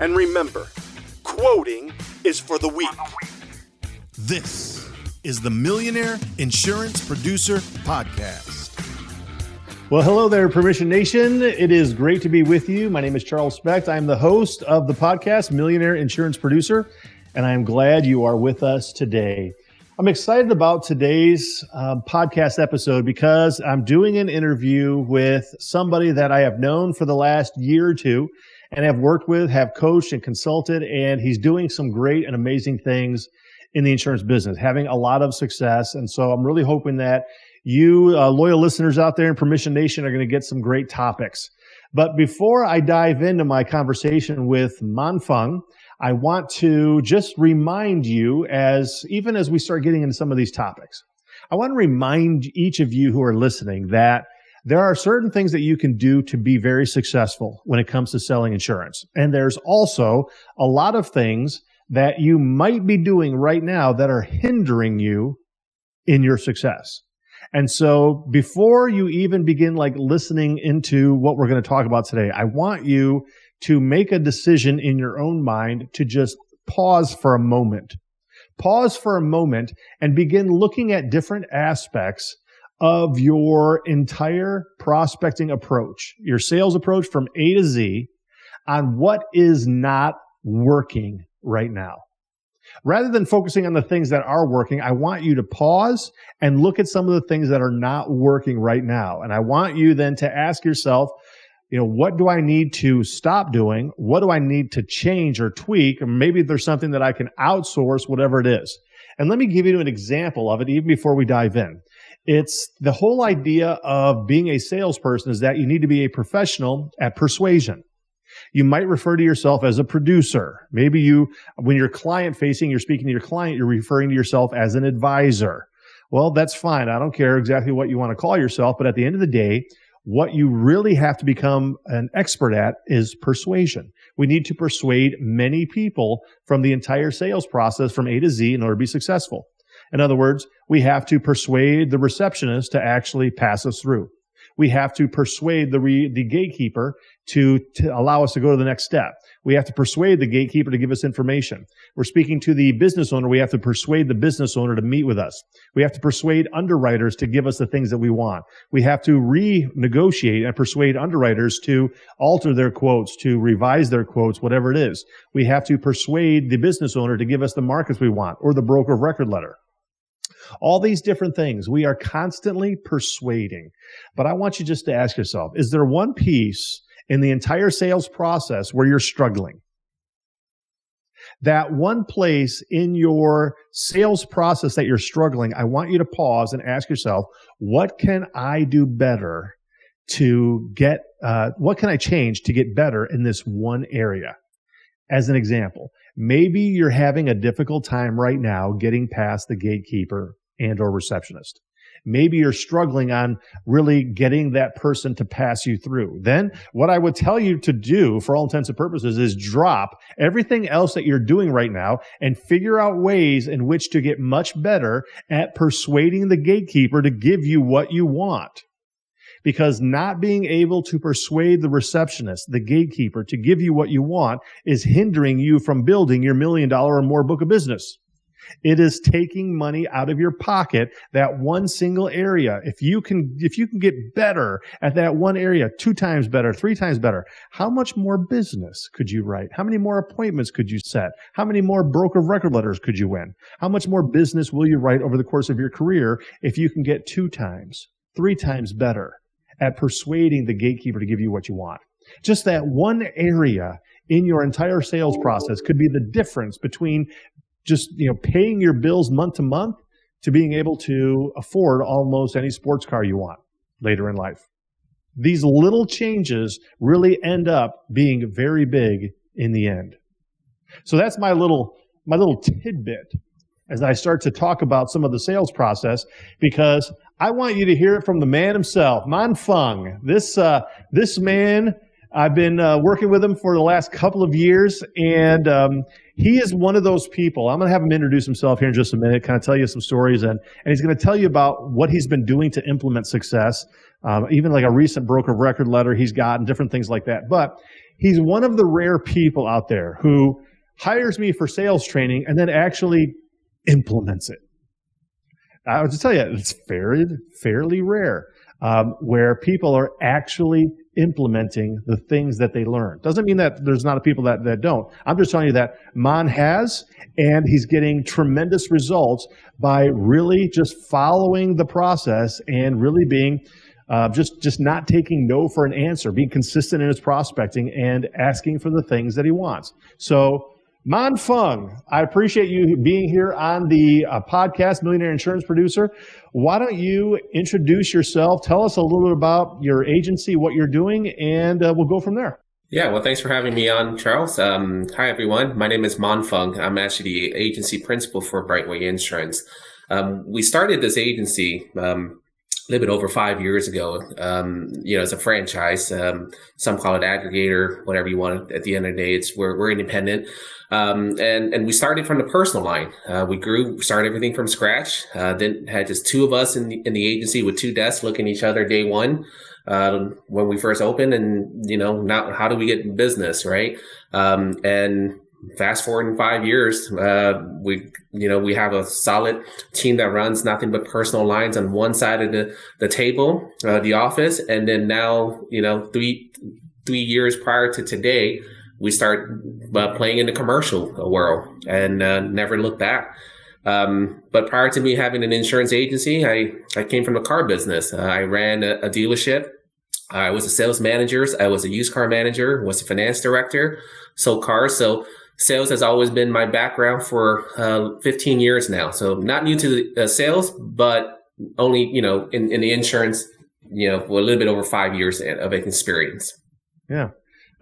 and remember quoting is for the weak. This is the Millionaire Insurance Producer Podcast. Well, hello there, Permission Nation. It is great to be with you. My name is Charles Specht. I am the host of the podcast, Millionaire Insurance Producer, and I am glad you are with us today. I'm excited about today's um, podcast episode because I'm doing an interview with somebody that I have known for the last year or two and have worked with, have coached and consulted, and he's doing some great and amazing things in the insurance business, having a lot of success. And so I'm really hoping that you uh, loyal listeners out there in Permission Nation are going to get some great topics. But before I dive into my conversation with Man Phung, I want to just remind you as even as we start getting into some of these topics, I want to remind each of you who are listening that there are certain things that you can do to be very successful when it comes to selling insurance. And there's also a lot of things that you might be doing right now that are hindering you in your success. And so before you even begin like listening into what we're going to talk about today, I want you to make a decision in your own mind to just pause for a moment. Pause for a moment and begin looking at different aspects of your entire prospecting approach, your sales approach from A to Z on what is not working right now. Rather than focusing on the things that are working, I want you to pause and look at some of the things that are not working right now. And I want you then to ask yourself, you know, what do I need to stop doing? What do I need to change or tweak? Or maybe there's something that I can outsource, whatever it is. And let me give you an example of it even before we dive in. It's the whole idea of being a salesperson is that you need to be a professional at persuasion. You might refer to yourself as a producer. Maybe you, when you're client facing, you're speaking to your client, you're referring to yourself as an advisor. Well, that's fine. I don't care exactly what you want to call yourself, but at the end of the day, what you really have to become an expert at is persuasion. We need to persuade many people from the entire sales process from A to Z in order to be successful. In other words, we have to persuade the receptionist to actually pass us through we have to persuade the, re, the gatekeeper to, to allow us to go to the next step. We have to persuade the gatekeeper to give us information. We're speaking to the business owner. We have to persuade the business owner to meet with us. We have to persuade underwriters to give us the things that we want. We have to renegotiate and persuade underwriters to alter their quotes, to revise their quotes, whatever it is. We have to persuade the business owner to give us the markets we want or the broker of record letter. All these different things we are constantly persuading. But I want you just to ask yourself, is there one piece in the entire sales process where you're struggling? That one place in your sales process that you're struggling, I want you to pause and ask yourself, what can I do better to get, uh, what can I change to get better in this one area? As an example, maybe you're having a difficult time right now getting past the gatekeeper and or receptionist. Maybe you're struggling on really getting that person to pass you through. Then what I would tell you to do for all intents and purposes is drop everything else that you're doing right now and figure out ways in which to get much better at persuading the gatekeeper to give you what you want because not being able to persuade the receptionist, the gatekeeper to give you what you want is hindering you from building your million dollar or more book of business. It is taking money out of your pocket, that one single area. If you can, if you can get better at that one area, two times better, three times better, how much more business could you write? How many more appointments could you set? How many more broker record letters could you win? How much more business will you write over the course of your career if you can get two times, three times better at persuading the gatekeeper to give you what you want? Just that one area in your entire sales process could be the difference between just you know paying your bills month to month to being able to afford almost any sports car you want later in life. These little changes really end up being very big in the end. So that's my little my little tidbit as I start to talk about some of the sales process because I want you to hear it from the man himself, Man Phung. This uh, this man I've been uh, working with him for the last couple of years, and um, he is one of those people. I'm going to have him introduce himself here in just a minute, kind of tell you some stories, and, and he's going to tell you about what he's been doing to implement success, um, even like a recent broker record letter he's gotten, different things like that. But he's one of the rare people out there who hires me for sales training and then actually implements it. I would just tell you, it's fairly, fairly rare um, where people are actually implementing the things that they learn. Doesn't mean that there's not a people that, that don't. I'm just telling you that Man has, and he's getting tremendous results by really just following the process and really being uh, just just not taking no for an answer, being consistent in his prospecting and asking for the things that he wants. So Man Phung, I appreciate you being here on the uh, podcast, Millionaire Insurance Producer. Why don't you introduce yourself? Tell us a little bit about your agency, what you're doing, and uh, we'll go from there. Yeah, well, thanks for having me on, Charles. Um, hi, everyone. My name is Man Phung. I'm actually the agency principal for Brightway Insurance. Um, we started this agency um, a little bit over five years ago. Um, you know, as a franchise, um, some call it aggregator, whatever you want. At the end of the day, it's we're we're independent. Um, and and we started from the personal line. Uh, we grew, started everything from scratch. Uh, then had just two of us in the in the agency with two desks looking at each other day one uh, when we first opened, and you know, now how do we get business right? Um, and fast forward in five years, uh, we you know we have a solid team that runs nothing but personal lines on one side of the the table, uh, the office, and then now you know three three years prior to today we start uh, playing in the commercial world and uh, never look back. Um, but prior to me having an insurance agency, I, I came from the car business. Uh, I ran a, a, dealership. I was a sales manager. I was a used car manager, was a finance director, sold cars. So sales has always been my background for uh, 15 years now. So not new to the, uh, sales, but only, you know, in, in the insurance, you know, for a little bit over five years of experience. Yeah.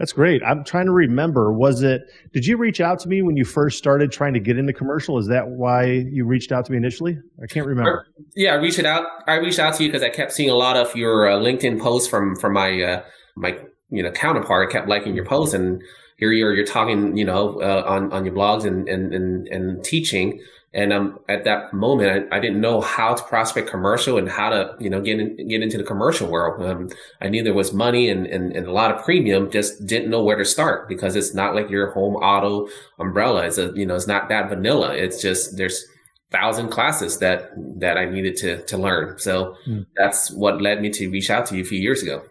That's great. I'm trying to remember. Was it? Did you reach out to me when you first started trying to get into commercial? Is that why you reached out to me initially? I can't remember. Yeah, I reached out. I reached out to you because I kept seeing a lot of your uh, LinkedIn posts from from my uh, my you know counterpart. I kept liking your posts, and here you're you're talking you know uh, on on your blogs and and and, and teaching. And um, at that moment, I, I, didn't know how to prospect commercial and how to, you know, get in, get into the commercial world. Um, I knew there was money and, and, and, a lot of premium, just didn't know where to start because it's not like your home auto umbrella. It's a, you know, it's not that vanilla. It's just, there's thousand classes that, that I needed to, to learn. So mm. that's what led me to reach out to you a few years ago.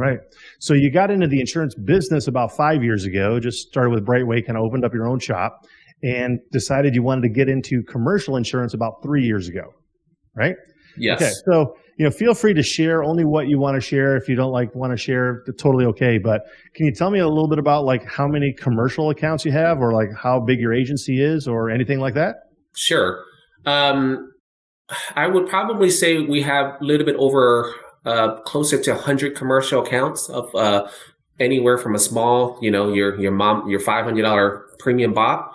Right. So you got into the insurance business about five years ago, just started with Brightway, kind of opened up your own shop and decided you wanted to get into commercial insurance about three years ago, right? Yes. Okay. So, you know, feel free to share only what you want to share. If you don't like want to share, totally okay. But can you tell me a little bit about like how many commercial accounts you have or like how big your agency is or anything like that? Sure. Um, I would probably say we have a little bit over uh, closer to 100 commercial accounts of uh, anywhere from a small, you know, your your mom your $500 premium BOP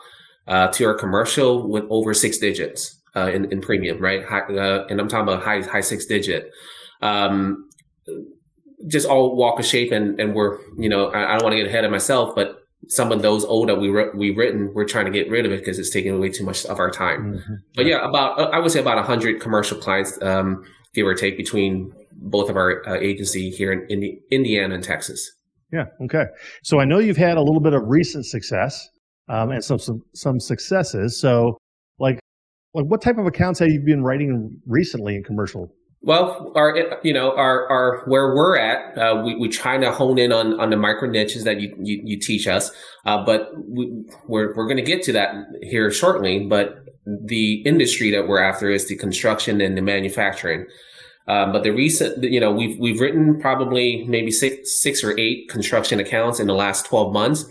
uh, to our commercial with over six digits uh, in, in premium, right? High, uh, and I'm talking about high high six digit. Um, just all walk of shape, and and we're you know I, I don't want to get ahead of myself, but some of those old that we we written, we're trying to get rid of it because it's taking away too much of our time. Mm-hmm. But yeah, about I would say about hundred commercial clients, um, give or take, between both of our uh, agency here in, in Indiana and Texas. Yeah. Okay. So I know you've had a little bit of recent success um, and some, some some successes. So, like, like what type of accounts have you been writing recently in commercial? Well, our you know our our where we're at, uh, we we try to hone in on on the micro niches that you you, you teach us, uh, but we, we're we're going to get to that here shortly. But the industry that we're after is the construction and the manufacturing. Um, but the recent, you know, we've we've written probably maybe six six or eight construction accounts in the last twelve months.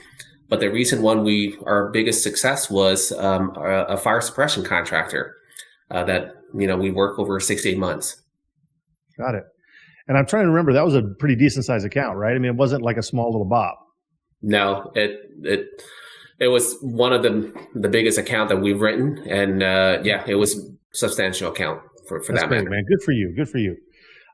But the recent one, we our biggest success was um, a, a, fire suppression contractor uh, that you know we work over six to eight months. Got it. And I'm trying to remember that was a pretty decent sized account, right? I mean, it wasn't like a small little bob. No, it it it was one of the the biggest account that we've written, and uh, yeah, it was substantial account for for That's that great, man. Good for you. Good for you.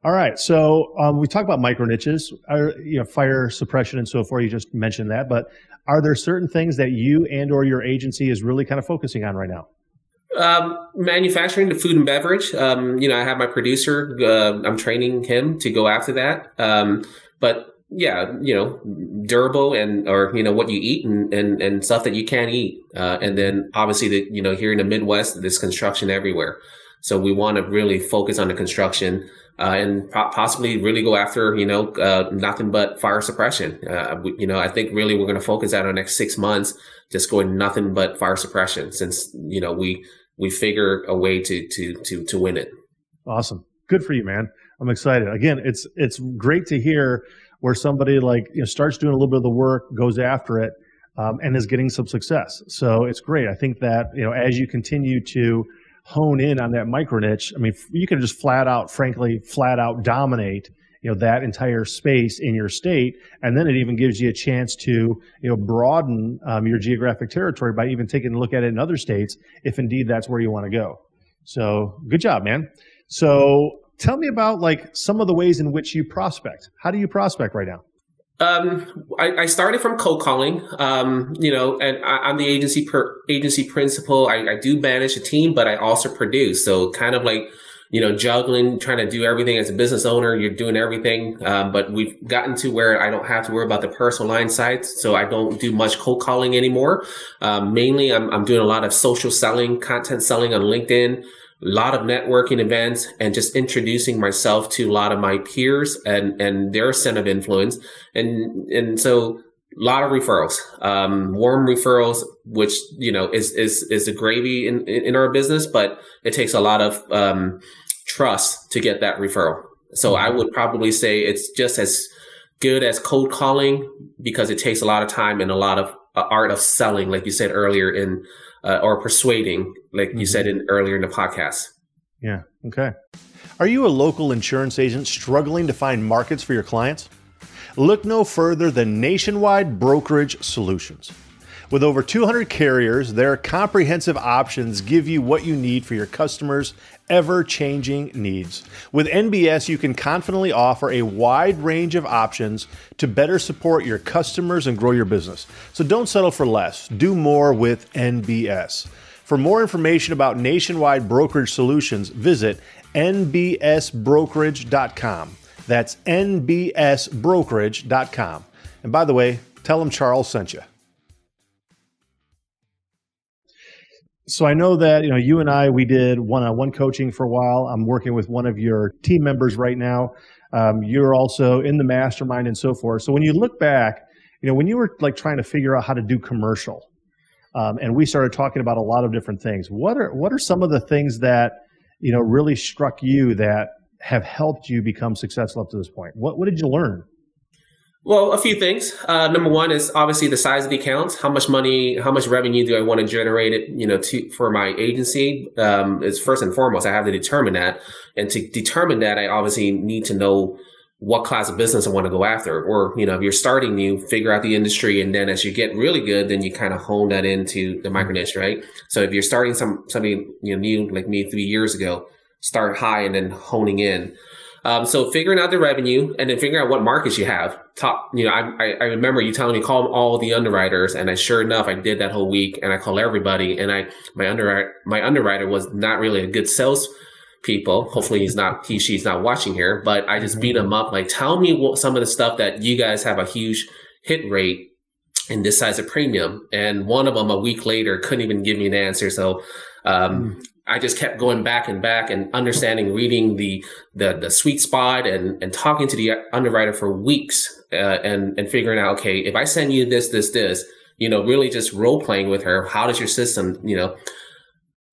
All right, so um, we talk about micro niches, uh, you know, fire suppression and so forth. You just mentioned that, but are there certain things that you and or your agency is really kind of focusing on right now? Um, manufacturing the food and beverage. Um, you know, I have my producer. Uh, I'm training him to go after that. Um, but yeah, you know, durable and or you know what you eat and and, and stuff that you can't eat. Uh, and then obviously the you know here in the Midwest, there's construction everywhere. So we want to really focus on the construction uh, and po- possibly really go after, you know, uh, nothing but fire suppression. Uh, we, you know, I think really we're going to focus out on the next six months, just going nothing but fire suppression since, you know, we, we figure a way to, to, to, to win it. Awesome. Good for you, man. I'm excited. Again, it's, it's great to hear where somebody like, you know, starts doing a little bit of the work, goes after it, um, and is getting some success. So it's great. I think that, you know, as you continue to, hone in on that micro niche, I mean, you can just flat out, frankly, flat out dominate you know that entire space in your state. And then it even gives you a chance to you know broaden um, your geographic territory by even taking a look at it in other states if indeed that's where you want to go. So good job man. So tell me about like some of the ways in which you prospect. How do you prospect right now um, I, I, started from cold calling, um, you know, and I, am the agency per, agency principal. I, I, do manage a team, but I also produce. So kind of like, you know, juggling, trying to do everything as a business owner. You're doing everything. Um, but we've gotten to where I don't have to worry about the personal line sites. So I don't do much cold calling anymore. Um, mainly I'm, I'm doing a lot of social selling, content selling on LinkedIn a lot of networking events and just introducing myself to a lot of my peers and, and their center of influence. And, and so a lot of referrals, um, warm referrals, which, you know, is, is, is a gravy in, in our business, but it takes a lot of, um, trust to get that referral. So I would probably say it's just as good as cold calling because it takes a lot of time and a lot of uh, art of selling, like you said earlier in, uh, or persuading, like mm-hmm. you said in earlier in the podcast. Yeah. Okay. Are you a local insurance agent struggling to find markets for your clients? Look no further than Nationwide Brokerage Solutions. With over 200 carriers, their comprehensive options give you what you need for your customers' ever changing needs. With NBS, you can confidently offer a wide range of options to better support your customers and grow your business. So don't settle for less, do more with NBS. For more information about nationwide brokerage solutions, visit nbsbrokerage.com. That's nbsbrokerage.com. And by the way, tell them Charles sent you. So I know that you know you and I we did one-on-one coaching for a while. I'm working with one of your team members right now. Um, you're also in the mastermind and so forth. So when you look back, you know when you were like trying to figure out how to do commercial, um, and we started talking about a lot of different things. What are what are some of the things that you know really struck you that have helped you become successful up to this point? What what did you learn? Well, a few things. Uh, number one is obviously the size of the accounts. How much money, how much revenue do I want to generate it, you know, to, for my agency? Um, is first and foremost, I have to determine that. And to determine that, I obviously need to know what class of business I want to go after. Or, you know, if you're starting new, figure out the industry. And then as you get really good, then you kind of hone that into the micro niche, right? So if you're starting some, something, you know, new, like me three years ago, start high and then honing in. Um, so figuring out the revenue and then figuring out what markets you have. Top, you know, I, I remember you telling me call all the underwriters, and I sure enough I did that whole week, and I called everybody, and I my underwriter my underwriter was not really a good sales people. Hopefully he's not he she's not watching here, but I just beat him up like tell me what some of the stuff that you guys have a huge hit rate in this size of premium, and one of them a week later couldn't even give me an answer. So um, I just kept going back and back and understanding, reading the the, the sweet spot and and talking to the underwriter for weeks uh, and and figuring out, okay, if I send you this, this, this, you know, really just role playing with her. How does your system, you know,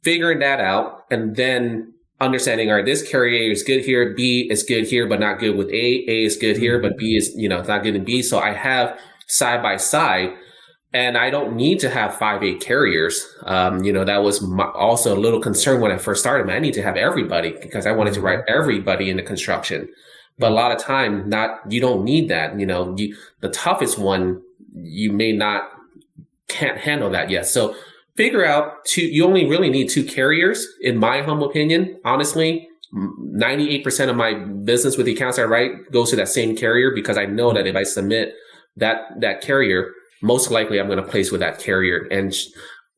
figuring that out and then understanding, all right, this carrier is good here, B is good here, but not good with A. A is good here, but B is, you know, not good in B. So I have side by side and I don't need to have five eight carriers. Um, you know, that was my, also a little concern when I first started. I need to have everybody because I wanted to write everybody in the construction. But a lot of time, not you don't need that. You know, you, the toughest one you may not can't handle that yet. So figure out two. You only really need two carriers, in my humble opinion. Honestly, 98% of my business with the accounts I write goes to that same carrier because I know that if I submit that that carrier most likely I'm going to place with that carrier. And sh-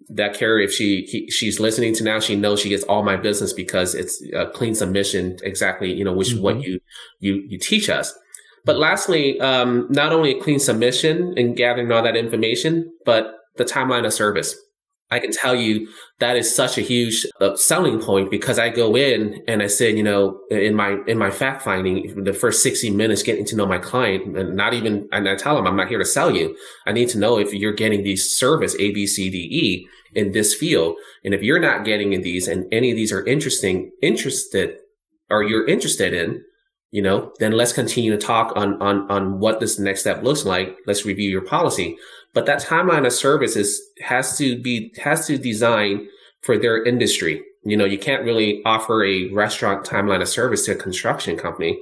that carrier, if she he, she's listening to now, she knows she gets all my business because it's a clean submission, exactly you know which mm-hmm. what you you you teach us. But lastly, um, not only a clean submission and gathering all that information, but the timeline of service. I can tell you that is such a huge uh, selling point because I go in and I said, you know, in my in my fact finding, the first sixty minutes getting to know my client, and not even, and I tell them I'm not here to sell you. I need to know if you're getting these service A, B, C, D, E in this field, and if you're not getting in these, and any of these are interesting, interested, or you're interested in, you know, then let's continue to talk on on on what this next step looks like. Let's review your policy. But that timeline of services has to be has to design for their industry. You know, you can't really offer a restaurant timeline of service to a construction company.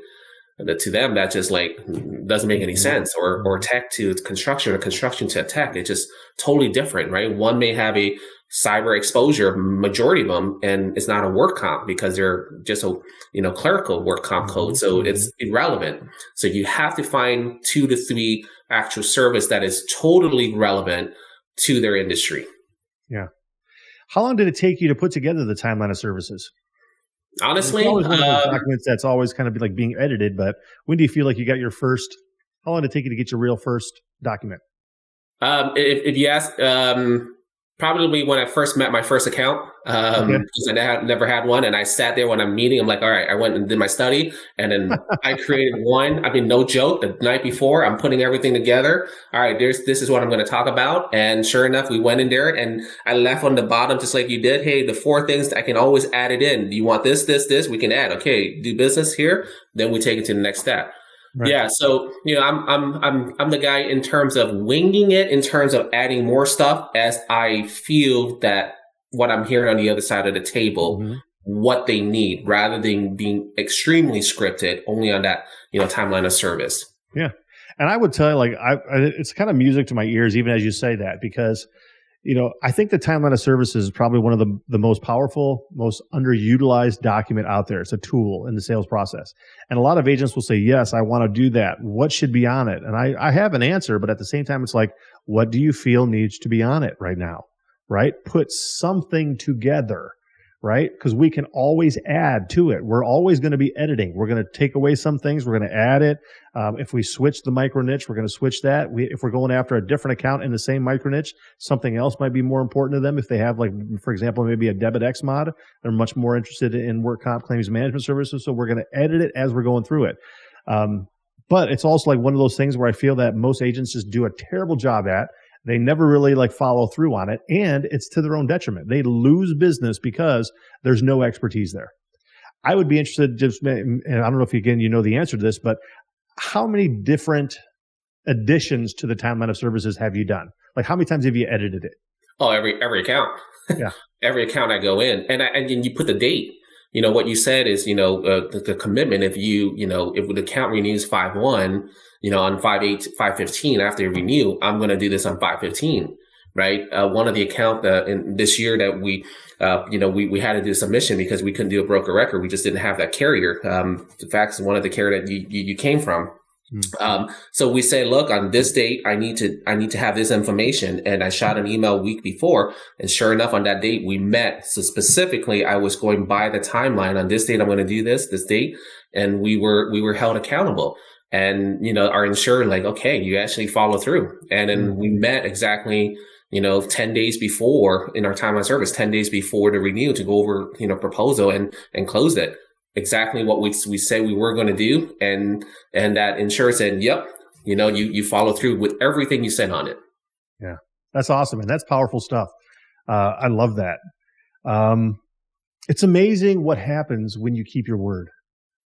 To them, that just like doesn't make any mm-hmm. sense. Or or tech to construction or construction to tech. It's just totally different, right? One may have a cyber exposure, majority of them, and it's not a work comp because they're just a you know clerical work comp code, so mm-hmm. it's irrelevant. So you have to find two to three actual service that is totally relevant to their industry. Yeah. How long did it take you to put together the timeline of services? Honestly, it's always one of those um, documents that's always kind of like being edited. But when do you feel like you got your first? How long did it take you to get your real first document? Um, if, if you ask, um, probably when I first met my first account, um, okay. because I had, never had one. And I sat there when I'm meeting, I'm like, all right, I went and did my study and then I created one. I mean, no joke. The night before I'm putting everything together. All right, there's, this is what I'm going to talk about. And sure enough, we went in there and I left on the bottom, just like you did. Hey, the four things I can always add it in. Do you want this, this, this? We can add. Okay. Do business here. Then we take it to the next step. Right. Yeah, so you know, I'm I'm I'm I'm the guy in terms of winging it, in terms of adding more stuff as I feel that what I'm hearing on the other side of the table, mm-hmm. what they need, rather than being extremely scripted only on that you know timeline of service. Yeah, and I would tell you, like, I, I it's kind of music to my ears, even as you say that, because you know, I think the timeline of services is probably one of the, the most powerful, most underutilized document out there. It's a tool in the sales process. And a lot of agents will say, yes, I want to do that. What should be on it? And I, I have an answer, but at the same time, it's like, what do you feel needs to be on it right now? Right? Put something together right? Because we can always add to it. We're always going to be editing. We're going to take away some things. We're going to add it. Um, if we switch the micro niche, we're going to switch that. We, if we're going after a different account in the same micro niche, something else might be more important to them. If they have, like, for example, maybe a debit X mod, they're much more interested in work comp claims management services. So we're going to edit it as we're going through it. Um, but it's also like one of those things where I feel that most agents just do a terrible job at they never really like follow through on it and it's to their own detriment. They lose business because there's no expertise there. I would be interested just, and I don't know if again, you know the answer to this, but how many different additions to the timeline of services have you done? Like how many times have you edited it? Oh, every, every account. Yeah. every account I go in and I, and you put the date you know, what you said is, you know, uh, the, the, commitment. If you, you know, if the account renews five one, you know, on five eight, five fifteen after you renew, I'm going to do this on five fifteen, right? Uh, one of the account that in this year that we, uh, you know, we, we had to do submission because we couldn't do a broker record. We just didn't have that carrier. Um, in fact, one of the carrier that you, you, you came from, Mm-hmm. Um, so we say, look, on this date, I need to, I need to have this information. And I shot an email week before. And sure enough, on that date, we met. So specifically, I was going by the timeline on this date. I'm going to do this, this date. And we were, we were held accountable. And, you know, our insurer, like, okay, you actually follow through. And then mm-hmm. we met exactly, you know, 10 days before in our timeline service, 10 days before the renew to go over, you know, proposal and, and close it. Exactly what we, we said we were going to do. And, and that insurer said, yep, you know, you, you follow through with everything you said on it. Yeah. That's awesome. And that's powerful stuff. Uh, I love that. Um, it's amazing what happens when you keep your word,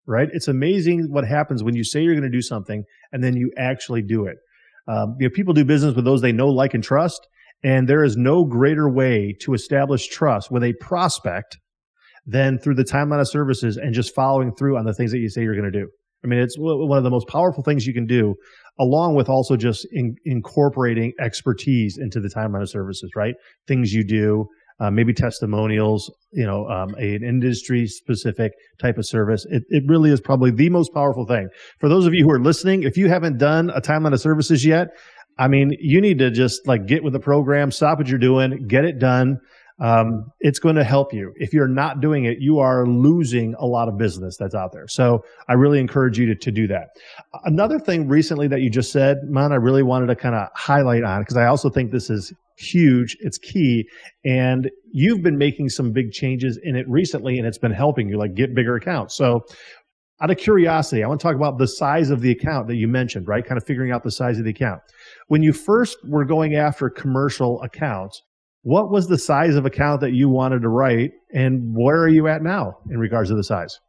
right? It's amazing what happens when you say you're going to do something and then you actually do it. Um, you know, people do business with those they know, like, and trust. And there is no greater way to establish trust with a prospect than through the timeline of services and just following through on the things that you say you're going to do. I mean, it's one of the most powerful things you can do, along with also just in, incorporating expertise into the timeline of services, right? Things you do, uh, maybe testimonials, you know, um, a, an industry specific type of service. It, it really is probably the most powerful thing. For those of you who are listening, if you haven't done a timeline of services yet, I mean, you need to just like get with the program, stop what you're doing, get it done. Um, it's going to help you. If you're not doing it, you are losing a lot of business that's out there. So I really encourage you to, to do that. Another thing recently that you just said, man, I really wanted to kind of highlight on because I also think this is huge. It's key. And you've been making some big changes in it recently and it's been helping you like get bigger accounts. So out of curiosity, I want to talk about the size of the account that you mentioned, right? Kind of figuring out the size of the account. When you first were going after commercial accounts, what was the size of account that you wanted to write and where are you at now in regards to the size?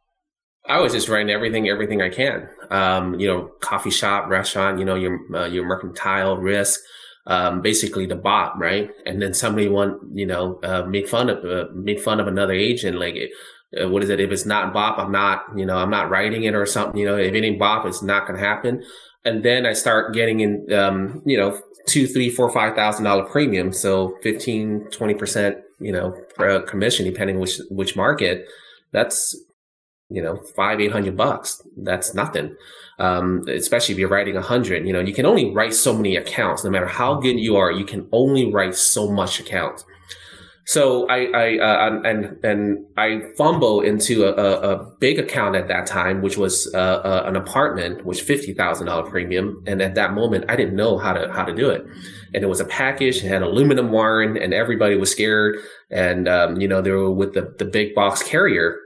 I was just writing everything, everything I can. Um, you know, coffee shop, restaurant, you know, your, uh, your mercantile risk, um, basically the BOP, right? And then somebody want, you know, uh, make fun of, uh, make fun of another agent. Like, uh, what is it? If it's not BOP, I'm not, you know, I'm not writing it or something, you know, if it ain't BOP, it's not to happen. And then I start getting in, um, you know, two, three, four, five thousand dollar premium. So 15, 20%, you know, commission, depending which, which market. That's, you know, five, eight hundred bucks. That's nothing. Um, especially if you're writing a hundred, you know, you can only write so many accounts. No matter how good you are, you can only write so much accounts. So I, I uh, and and I fumble into a, a, big account at that time, which was uh, uh, an apartment, which fifty thousand dollar premium. And at that moment, I didn't know how to how to do it. And it was a package. It had aluminum wiring, and everybody was scared. And um, you know they were with the the big box carrier.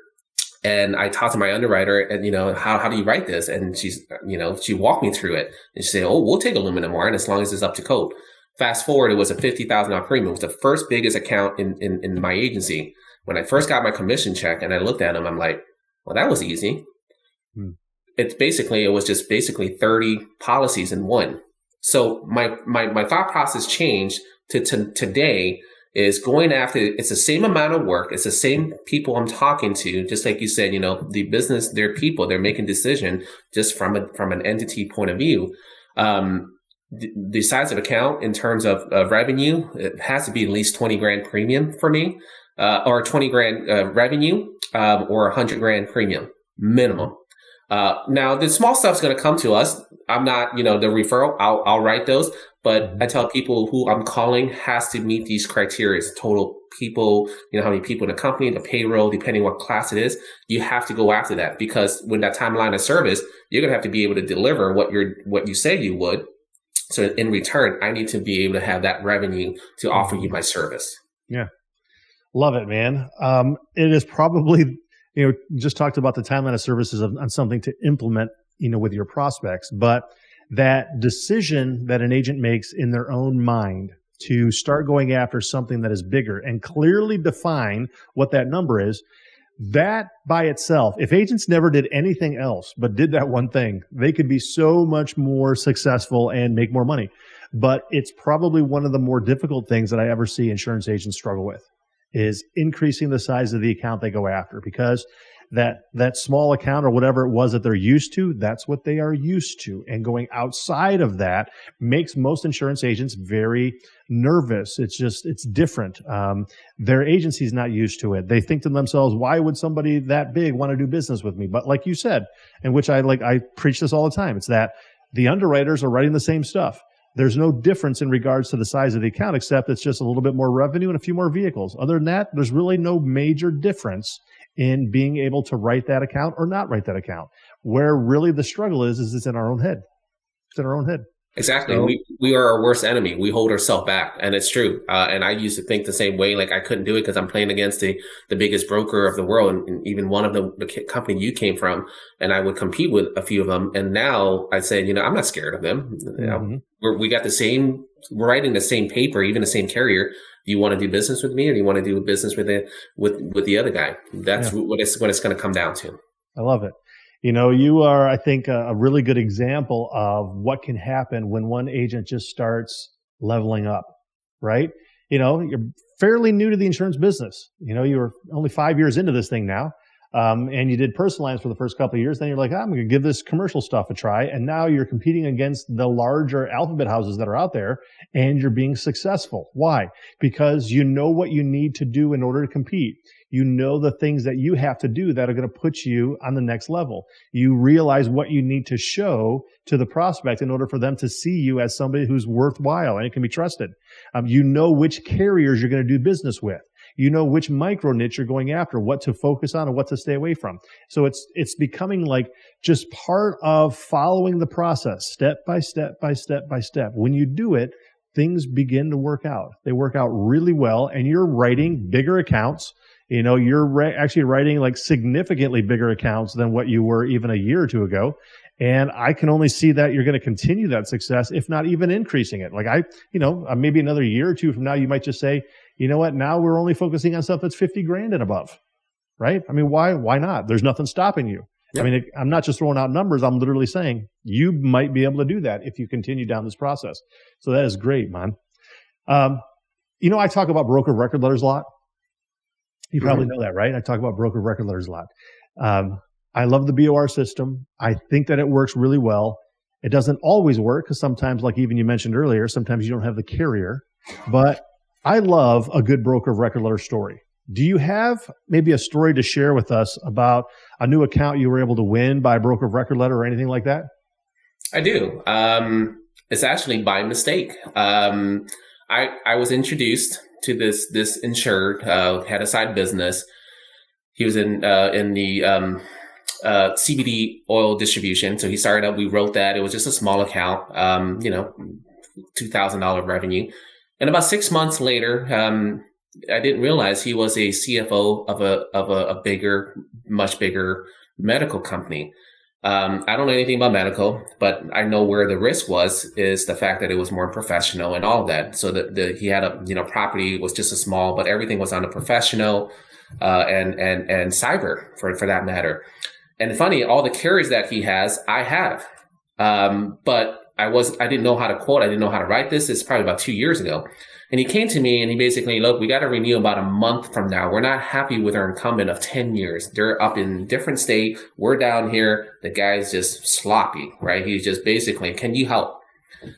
And I talked to my underwriter, and you know how how do you write this? And she's you know she walked me through it, and she said, "Oh, we'll take aluminum wiring as long as it's up to code." Fast forward, it was a $50,000 premium. It was the first biggest account in, in, in my agency. When I first got my commission check and I looked at them, I'm like, well, that was easy. Hmm. It's basically, it was just basically 30 policies in one. So my, my, my thought process changed to, to today is going after, it's the same amount of work. It's the same people I'm talking to. Just like you said, you know, the business, they're people, they're making decision just from a, from an entity point of view. Um, the, size of account in terms of, of, revenue, it has to be at least 20 grand premium for me, uh, or 20 grand uh, revenue, um, or 100 grand premium minimum. Uh, now the small stuff's going to come to us. I'm not, you know, the referral. I'll, I'll write those, but I tell people who I'm calling has to meet these criteria. Total people, you know, how many people in the company, the payroll, depending what class it is. You have to go after that because when that timeline of service, you're going to have to be able to deliver what you're, what you say you would so in return, I need to be able to have that revenue to offer you my service. Yeah. Love it, man. Um, it is probably, you know, just talked about the timeline of services of, on something to implement, you know, with your prospects, but that decision that an agent makes in their own mind to start going after something that is bigger and clearly define what that number is that by itself, if agents never did anything else but did that one thing, they could be so much more successful and make more money. But it's probably one of the more difficult things that I ever see insurance agents struggle with is increasing the size of the account they go after because that that small account or whatever it was that they're used to that's what they are used to. And going outside of that makes most insurance agents very nervous. It's just it's different. Um, their agency's not used to it. They think to themselves why would somebody that big want to do business with me? But like you said and which i like i preach this all the time it's that the underwriters are writing the same stuff. There's no difference in regards to the size of the account, except it's just a little bit more revenue and a few more vehicles. Other than that, there's really no major difference in being able to write that account or not write that account. Where really the struggle is, is it's in our own head. It's in our own head. Exactly. So, we we are our worst enemy. We hold ourselves back, and it's true. Uh, and I used to think the same way. Like I couldn't do it because I'm playing against the the biggest broker of the world, and, and even one of the, the company you came from, and I would compete with a few of them. And now I say, you know, I'm not scared of them. You know, mm-hmm. we're, we got the same. We're writing the same paper, even the same carrier. Do you want to do business with me, or do you want to do business with the with with the other guy? That's yeah. what it's what it's going to come down to. I love it. You know, you are, I think, a, a really good example of what can happen when one agent just starts leveling up, right? You know, you're fairly new to the insurance business. You know, you're only five years into this thing now. Um, and you did personal for the first couple of years. Then you're like, oh, I'm going to give this commercial stuff a try. And now you're competing against the larger alphabet houses that are out there and you're being successful. Why? Because you know what you need to do in order to compete. You know the things that you have to do that are going to put you on the next level. You realize what you need to show to the prospect in order for them to see you as somebody who's worthwhile and it can be trusted. Um, you know which carriers you're going to do business with. You know which micro niche you're going after, what to focus on and what to stay away from. So it's, it's becoming like just part of following the process step by step by step by step. When you do it, things begin to work out. They work out really well and you're writing bigger accounts you know, you're re- actually writing like significantly bigger accounts than what you were even a year or two ago. And I can only see that you're going to continue that success, if not even increasing it. Like I, you know, uh, maybe another year or two from now, you might just say, you know what? Now we're only focusing on stuff that's 50 grand and above. Right. I mean, why, why not? There's nothing stopping you. Yep. I mean, I'm not just throwing out numbers. I'm literally saying you might be able to do that if you continue down this process. So that is great, man. Um, you know, I talk about broker record letters a lot. You probably mm-hmm. know that, right? I talk about broker record letters a lot. Um, I love the BOR system. I think that it works really well. It doesn't always work because sometimes, like even you mentioned earlier, sometimes you don't have the carrier. But I love a good broker of record letter story. Do you have maybe a story to share with us about a new account you were able to win by a broker of record letter or anything like that? I do. Um, it's actually by mistake. Um, I I was introduced to this this insured uh, had a side business. He was in uh, in the um, uh, CBD oil distribution, so he started up. We wrote that it was just a small account, um, you know, two thousand dollar revenue. And about six months later, um, I didn't realize he was a CFO of a of a, a bigger, much bigger medical company. Um, I don't know anything about medical, but I know where the risk was is the fact that it was more professional and all that. So that the, he had a, you know, property was just a small, but everything was on a professional, uh, and, and, and cyber for, for that matter. And funny, all the carriers that he has, I have. Um, but I was, I didn't know how to quote. I didn't know how to write this. It's probably about two years ago. And he came to me and he basically, look, we got to renew about a month from now. We're not happy with our incumbent of 10 years. They're up in different state. We're down here. The guy's just sloppy, right? He's just basically, can you help?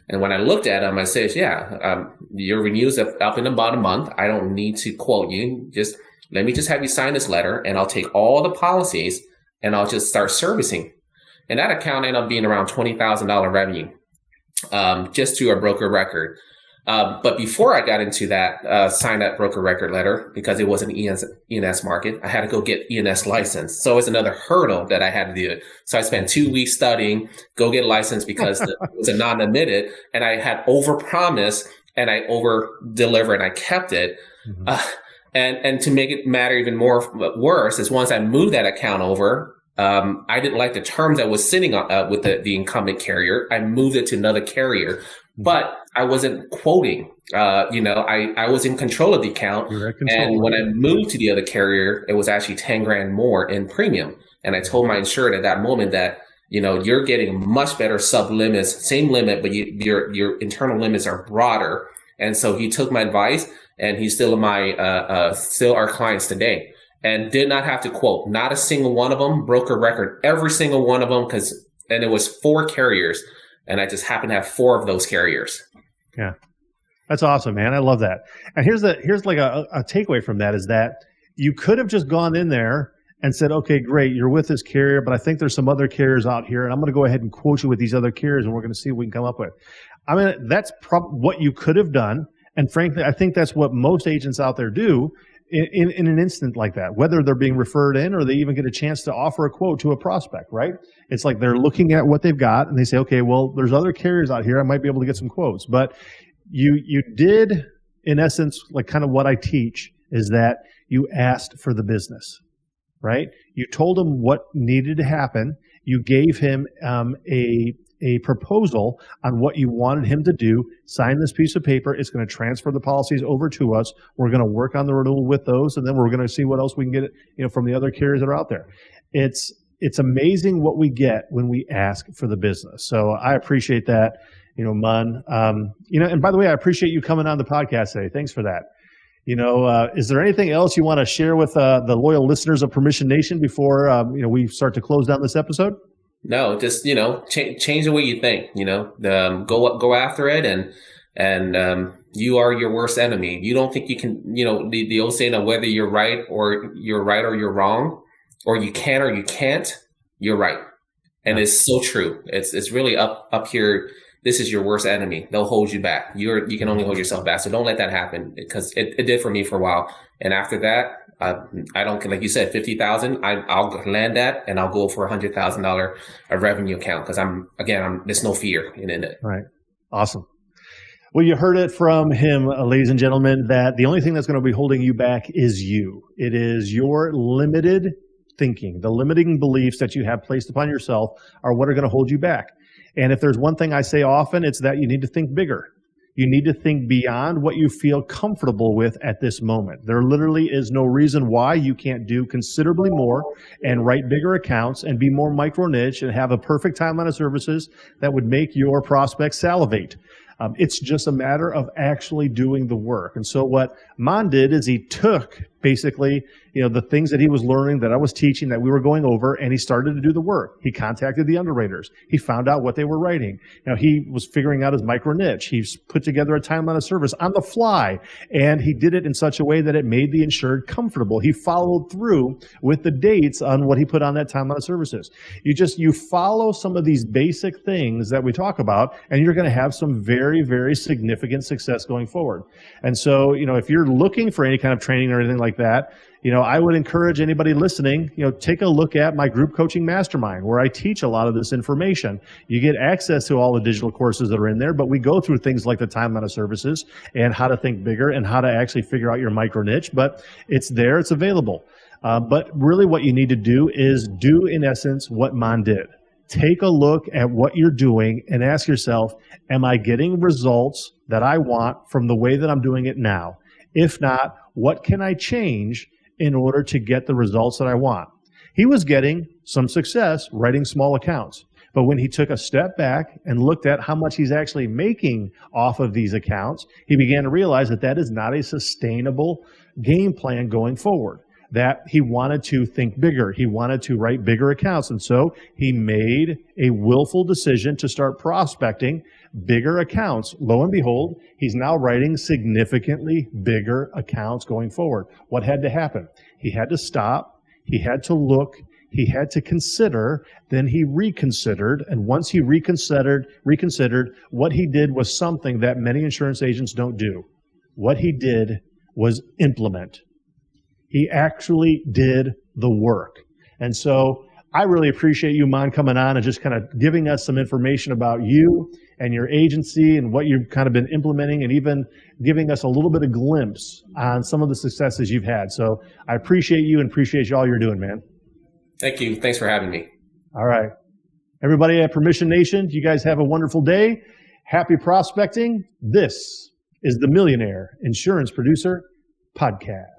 And when I looked at him, I said, yeah, um, your renew's up, up in about a month. I don't need to quote you. Just let me just have you sign this letter and I'll take all the policies and I'll just start servicing. And that account ended up being around $20,000 revenue, um, just to a broker record. Um, but before I got into that, uh, sign that broker record letter because it was an E&S, E&S market, I had to go get E&S license. So it was another hurdle that I had to do. So I spent two weeks studying, go get a license because it was a non-admitted and I had overpromised and I over delivered and I kept it. Mm-hmm. Uh, and, and to make it matter even more worse is once I moved that account over, um, I didn't like the terms that was sitting on, uh, with the, the incumbent carrier. I moved it to another carrier, mm-hmm. but I wasn't quoting. Uh, you know, I, I was in control of the account. And when I moved to the other carrier, it was actually 10 grand more in premium. And I told my insured at that moment that, you know, you're getting much better sub limits, same limit, but you, your, your internal limits are broader. And so he took my advice and he's still my, uh, uh, still our clients today and did not have to quote, not a single one of them broke a record, every single one of them. Cause, and it was four carriers and I just happened to have four of those carriers. Yeah. That's awesome, man. I love that. And here's the here's like a, a takeaway from that is that you could have just gone in there and said, okay, great, you're with this carrier, but I think there's some other carriers out here, and I'm going to go ahead and quote you with these other carriers, and we're going to see what we can come up with. I mean, that's prob- what you could have done, and frankly, I think that's what most agents out there do in, in, an instant like that, whether they're being referred in or they even get a chance to offer a quote to a prospect, right? It's like they're looking at what they've got and they say, okay, well, there's other carriers out here. I might be able to get some quotes. But you, you did, in essence, like kind of what I teach is that you asked for the business, right? You told him what needed to happen. You gave him um, a a proposal on what you wanted him to do. Sign this piece of paper. It's going to transfer the policies over to us. We're going to work on the renewal with those, and then we're going to see what else we can get, you know, from the other carriers that are out there. It's it's amazing what we get when we ask for the business. So I appreciate that, you know, Man. Um, you know, and by the way, I appreciate you coming on the podcast today. Thanks for that. You know, uh, is there anything else you want to share with uh, the loyal listeners of Permission Nation before um, you know we start to close down this episode? No, just you know, ch- change the way you think. You know, um, go go after it, and and um, you are your worst enemy. You don't think you can. You know, the the old saying of whether you're right or you're right or you're wrong, or you can or you can't, you're right, and it's so true. It's it's really up up here this is your worst enemy. They'll hold you back. You're you can only hold yourself back. So don't let that happen because it, it did for me for a while. And after that, I, I don't like you said fifty thousand. I I'll land that and I'll go for a hundred thousand dollar a revenue account because I'm again I'm there's no fear in it. Right. Awesome. Well, you heard it from him, uh, ladies and gentlemen, that the only thing that's going to be holding you back is you. It is your limited thinking, the limiting beliefs that you have placed upon yourself are what are going to hold you back. And if there's one thing I say often, it's that you need to think bigger. You need to think beyond what you feel comfortable with at this moment. There literally is no reason why you can't do considerably more and write bigger accounts and be more micro niche and have a perfect timeline of services that would make your prospects salivate. Um, it's just a matter of actually doing the work. And so what Man did is he took basically, you know, the things that he was learning that I was teaching that we were going over and he started to do the work. He contacted the underwriters. He found out what they were writing. Know, he was figuring out his micro niche. He's put together a timeline of service on the fly and he did it in such a way that it made the insured comfortable. He followed through with the dates on what he put on that timeline of services. You just, you follow some of these basic things that we talk about and you're going to have some very, very significant success going forward. And so, you know, if you're looking for any kind of training or anything like that, you know, I would encourage anybody listening, you know, take a look at my group coaching mastermind where I teach a lot of this information. You get access to all the digital courses that are in there, but we go through things like the timeline of services and how to think bigger and how to actually figure out your micro niche, but it's there, it's available. Uh, but really what you need to do is do in essence what Man did. Take a look at what you're doing and ask yourself, am I getting results that I want from the way that I'm doing it now? If not, what can I change in order to get the results that I want? He was getting some success writing small accounts. But when he took a step back and looked at how much he's actually making off of these accounts, he began to realize that that is not a sustainable game plan going forward. That he wanted to think bigger. He wanted to write bigger accounts. And so he made a willful decision to start prospecting bigger accounts. Lo and behold, he's now writing significantly bigger accounts going forward. What had to happen? He had to stop. He had to look. He had to consider. Then he reconsidered. And once he reconsidered, reconsidered, what he did was something that many insurance agents don't do. What he did was implement. He actually did the work. And so I really appreciate you, Man, coming on and just kind of giving us some information about you and your agency and what you've kind of been implementing and even giving us a little bit of glimpse on some of the successes you've had. So I appreciate you and appreciate you all you're doing, man. Thank you. Thanks for having me. All right. Everybody at Permission Nation, you guys have a wonderful day. Happy prospecting. This is the Millionaire Insurance Producer Podcast.